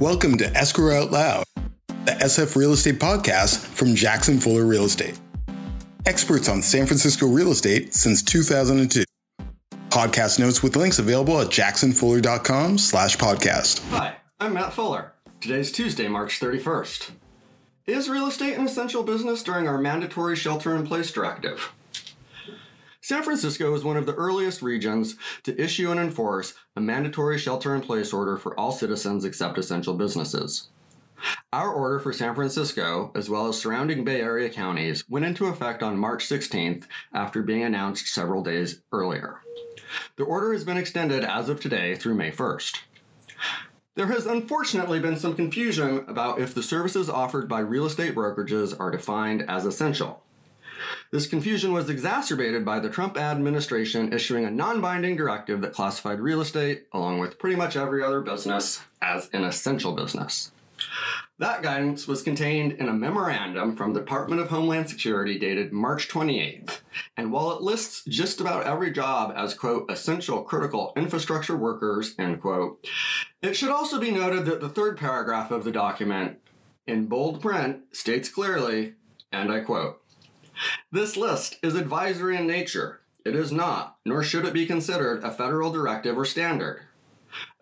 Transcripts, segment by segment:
Welcome to Escrow Out Loud, the SF Real Estate podcast from Jackson Fuller Real Estate. Experts on San Francisco real estate since 2002. Podcast notes with links available at jacksonfuller.com slash podcast. Hi, I'm Matt Fuller. Today's Tuesday, March 31st. Is real estate an essential business during our mandatory shelter in place directive? San Francisco is one of the earliest regions to issue and enforce a mandatory shelter in place order for all citizens except essential businesses. Our order for San Francisco, as well as surrounding Bay Area counties, went into effect on March 16th after being announced several days earlier. The order has been extended as of today through May 1st. There has unfortunately been some confusion about if the services offered by real estate brokerages are defined as essential. This confusion was exacerbated by the Trump administration issuing a non binding directive that classified real estate, along with pretty much every other business, as an essential business. That guidance was contained in a memorandum from the Department of Homeland Security dated March 28th. And while it lists just about every job as, quote, essential critical infrastructure workers, end quote, it should also be noted that the third paragraph of the document, in bold print, states clearly, and I quote, this list is advisory in nature. It is not, nor should it be considered, a federal directive or standard.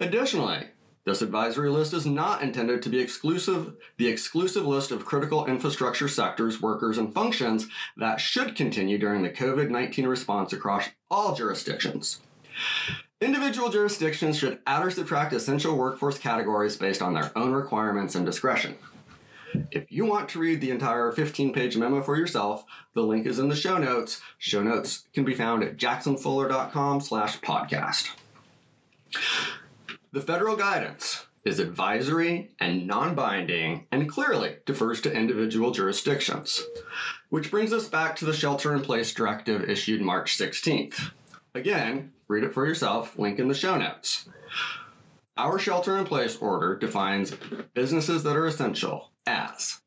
Additionally, this advisory list is not intended to be exclusive, the exclusive list of critical infrastructure sectors, workers, and functions that should continue during the COVID 19 response across all jurisdictions. Individual jurisdictions should add or subtract essential workforce categories based on their own requirements and discretion. If you want to read the entire 15 page memo for yourself, the link is in the show notes. Show notes can be found at jacksonfuller.com slash podcast. The federal guidance is advisory and non-binding and clearly defers to individual jurisdictions. Which brings us back to the shelter in place directive issued March 16th. Again, read it for yourself, link in the show notes. Our shelter in place order defines businesses that are essential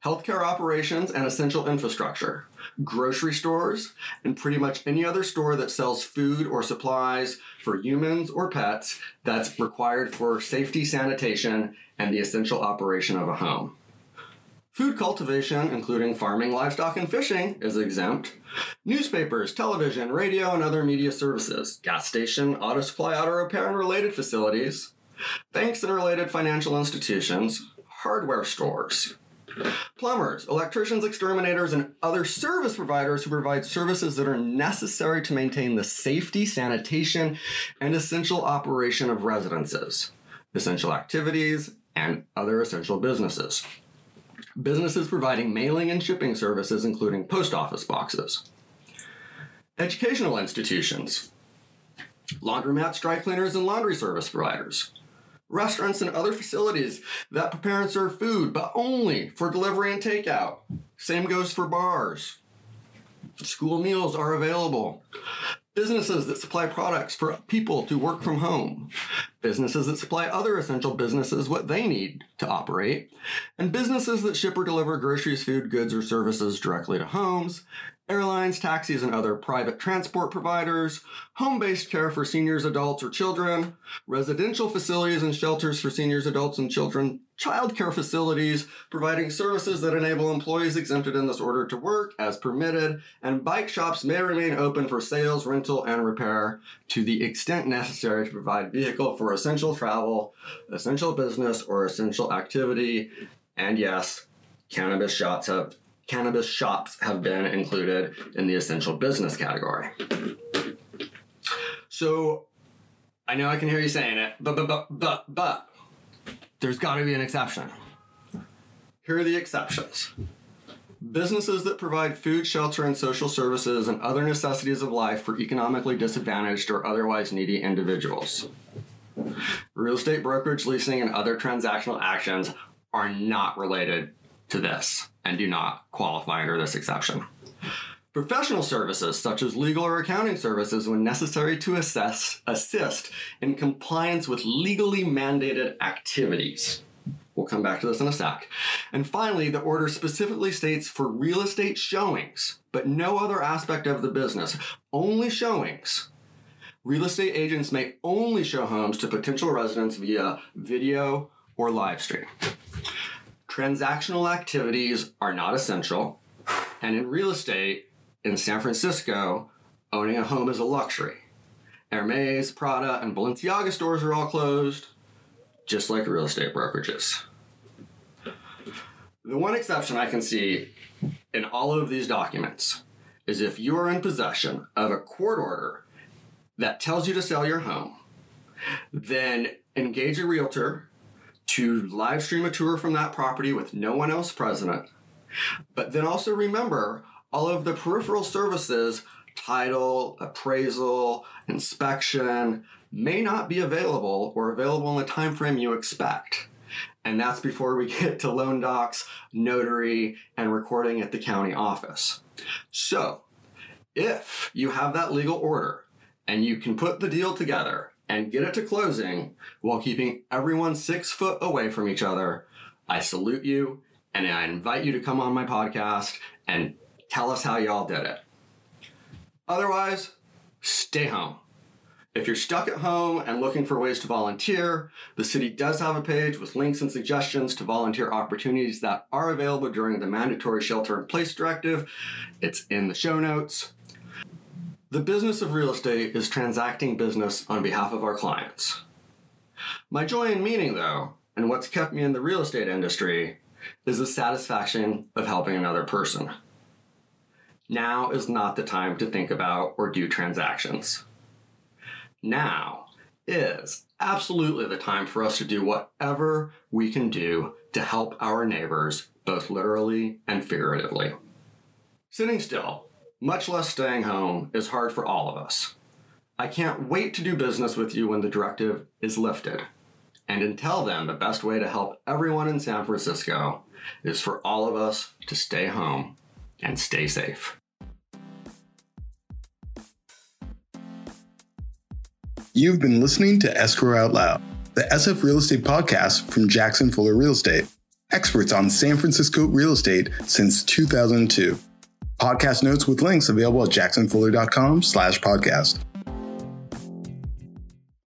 healthcare operations and essential infrastructure, grocery stores, and pretty much any other store that sells food or supplies for humans or pets that's required for safety, sanitation, and the essential operation of a home. Food cultivation, including farming, livestock, and fishing, is exempt. Newspapers, television, radio, and other media services, gas station, auto supply, auto repair, and related facilities, banks and related financial institutions, hardware stores, plumbers, electricians, exterminators, and other service providers who provide services that are necessary to maintain the safety, sanitation, and essential operation of residences, essential activities, and other essential businesses. Businesses providing mailing and shipping services, including post office boxes. Educational institutions, laundromats, dry cleaners, and laundry service providers restaurants and other facilities that prepare and serve food, but only for delivery and takeout. Same goes for bars. School meals are available. Businesses that supply products for people to work from home. Businesses that supply other essential businesses what they need to operate. And businesses that ship or deliver groceries, food, goods, or services directly to homes airlines, taxis, and other private transport providers, home based care for seniors, adults, or children, residential facilities and shelters for seniors, adults, and children, child care facilities providing services that enable employees exempted in this order to work as permitted, and bike shops may remain open for sales, rental, and repair to the extent necessary to provide vehicle for essential travel, essential business, or essential activity. And yes, cannabis shops have cannabis shops have been included in the essential business category. So I know I can hear you saying it, but but but but but there's got to be an exception. Here are the exceptions. Businesses that provide food, shelter, and social services and other necessities of life for economically disadvantaged or otherwise needy individuals. Real estate brokerage, leasing, and other transactional actions are not related to this and do not qualify under this exception. Professional services, such as legal or accounting services, when necessary to assess, assist in compliance with legally mandated activities. We'll come back to this in a sec. And finally, the order specifically states for real estate showings, but no other aspect of the business, only showings. Real estate agents may only show homes to potential residents via video or live stream. Transactional activities are not essential, and in real estate in San Francisco, owning a home is a luxury. Hermes, Prada, and Balenciaga stores are all closed, just like real estate brokerages. The one exception I can see in all of these documents is if you are in possession of a court order that tells you to sell your home, then engage a realtor to live stream a tour from that property with no one else present. But then also remember all of the peripheral services title, appraisal, inspection may not be available or available in the time frame you expect. And that's before we get to loan docs, notary, and recording at the county office. So, if you have that legal order and you can put the deal together and get it to closing while keeping everyone six foot away from each other, I salute you and I invite you to come on my podcast and tell us how y'all did it. Otherwise, stay home. If you're stuck at home and looking for ways to volunteer, the city does have a page with links and suggestions to volunteer opportunities that are available during the mandatory shelter in place directive. It's in the show notes. The business of real estate is transacting business on behalf of our clients. My joy and meaning, though, and what's kept me in the real estate industry, is the satisfaction of helping another person. Now is not the time to think about or do transactions. Now is absolutely the time for us to do whatever we can do to help our neighbors, both literally and figuratively. Sitting still, much less staying home, is hard for all of us. I can't wait to do business with you when the directive is lifted. And until then, the best way to help everyone in San Francisco is for all of us to stay home and stay safe. You've been listening to Escrow Out Loud, the SF Real Estate podcast from Jackson Fuller Real Estate, experts on San Francisco real estate since 2002. Podcast notes with links available at jacksonfuller.com slash podcast.